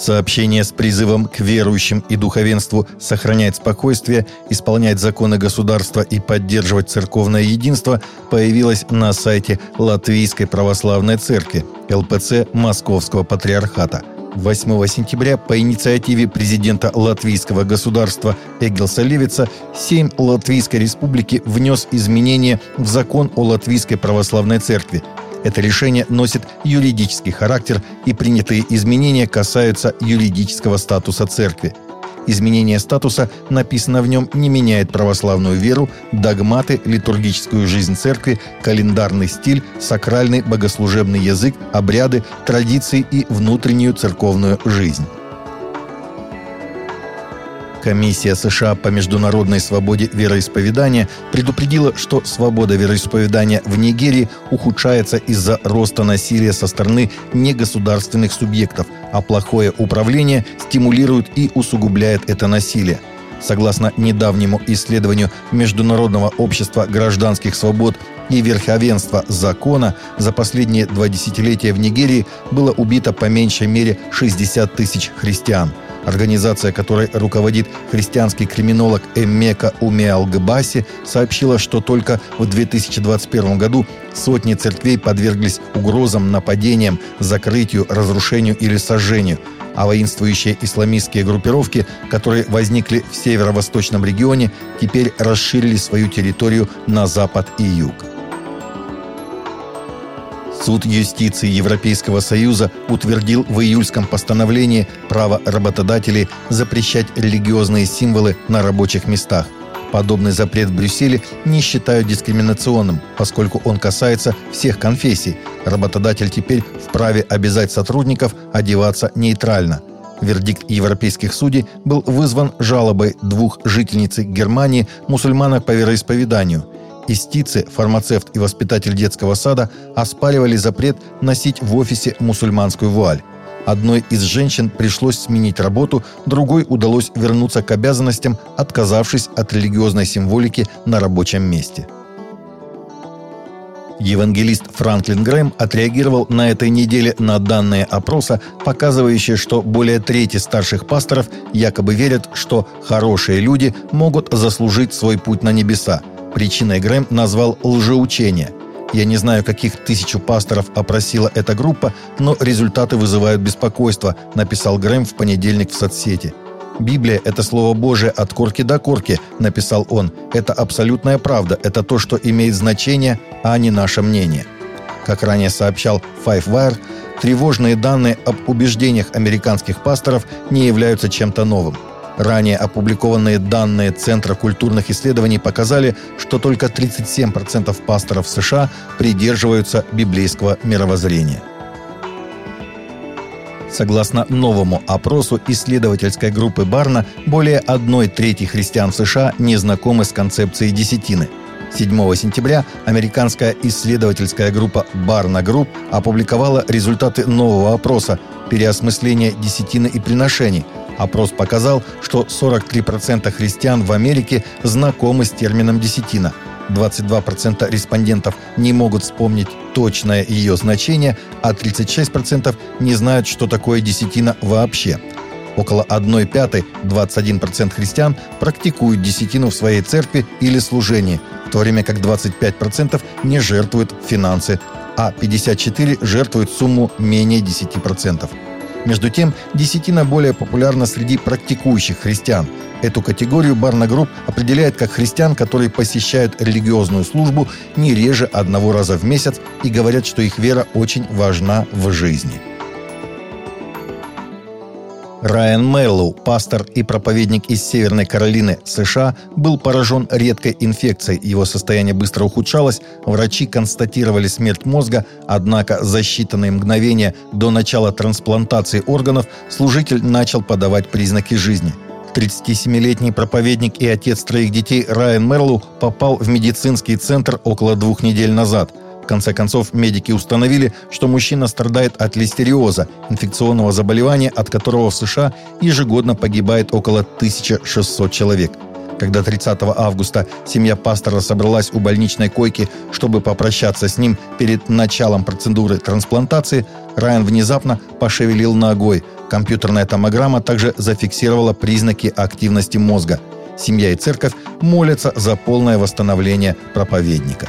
Сообщение с призывом к верующим и духовенству сохранять спокойствие, исполнять законы государства и поддерживать церковное единство появилось на сайте Латвийской православной церкви ЛПЦ Московского патриархата. 8 сентября по инициативе президента латвийского государства Эгилса Левица Сейм Латвийской республики внес изменения в закон о Латвийской православной церкви, это решение носит юридический характер, и принятые изменения касаются юридического статуса церкви. Изменение статуса, написано в нем, не меняет православную веру, догматы, литургическую жизнь церкви, календарный стиль, сакральный богослужебный язык, обряды, традиции и внутреннюю церковную жизнь. Комиссия США по международной свободе вероисповедания предупредила, что свобода вероисповедания в Нигерии ухудшается из-за роста насилия со стороны негосударственных субъектов, а плохое управление стимулирует и усугубляет это насилие. Согласно недавнему исследованию Международного общества гражданских свобод и верховенства закона, за последние два десятилетия в Нигерии было убито по меньшей мере 60 тысяч христиан – Организация, которой руководит христианский криминолог Эммека Умеалгбаси, сообщила, что только в 2021 году сотни церквей подверглись угрозам, нападениям, закрытию, разрушению или сожжению, а воинствующие исламистские группировки, которые возникли в северо-восточном регионе, теперь расширили свою территорию на запад и юг. Суд юстиции Европейского Союза утвердил в июльском постановлении право работодателей запрещать религиозные символы на рабочих местах. Подобный запрет в Брюсселе не считают дискриминационным, поскольку он касается всех конфессий. Работодатель теперь вправе обязать сотрудников одеваться нейтрально. Вердикт европейских судей был вызван жалобой двух жительниц Германии, мусульманок по вероисповеданию – Истицы, фармацевт и воспитатель детского сада оспаривали запрет носить в офисе мусульманскую вуаль. Одной из женщин пришлось сменить работу, другой удалось вернуться к обязанностям, отказавшись от религиозной символики на рабочем месте. Евангелист Франклин Грэм отреагировал на этой неделе на данные опроса, показывающие, что более трети старших пасторов якобы верят, что хорошие люди могут заслужить свой путь на небеса, Причиной Грэм назвал лжеучение. Я не знаю, каких тысячу пасторов опросила эта группа, но результаты вызывают беспокойство, написал Грэм в понедельник в соцсети. «Библия – это Слово Божие от корки до корки», – написал он. «Это абсолютная правда, это то, что имеет значение, а не наше мнение». Как ранее сообщал Five Wire, тревожные данные об убеждениях американских пасторов не являются чем-то новым – Ранее опубликованные данные Центра культурных исследований показали, что только 37% пасторов США придерживаются библейского мировоззрения. Согласно новому опросу исследовательской группы Барна, более одной трети христиан США не знакомы с концепцией десятины. 7 сентября американская исследовательская группа Barna Group опубликовала результаты нового опроса «Переосмысление десятины и приношений», Опрос показал, что 43% христиан в Америке знакомы с термином «десятина». 22% респондентов не могут вспомнить точное ее значение, а 36% не знают, что такое десятина вообще. Около 1 пятой, 21% христиан практикуют десятину в своей церкви или служении, в то время как 25% не жертвуют финансы, а 54% жертвуют сумму менее 10%. Между тем, десятина более популярна среди практикующих христиан. Эту категорию Barna Group определяет как христиан, которые посещают религиозную службу не реже одного раза в месяц и говорят, что их вера очень важна в жизни. Райан Мэллоу, пастор и проповедник из Северной Каролины, США, был поражен редкой инфекцией. Его состояние быстро ухудшалось. Врачи констатировали смерть мозга, однако за считанные мгновения до начала трансплантации органов служитель начал подавать признаки жизни. 37-летний проповедник и отец троих детей Райан Мерлоу попал в медицинский центр около двух недель назад – конце концов, медики установили, что мужчина страдает от листериоза, инфекционного заболевания, от которого в США ежегодно погибает около 1600 человек. Когда 30 августа семья пастора собралась у больничной койки, чтобы попрощаться с ним перед началом процедуры трансплантации, Райан внезапно пошевелил ногой. Компьютерная томограмма также зафиксировала признаки активности мозга. Семья и церковь молятся за полное восстановление проповедника.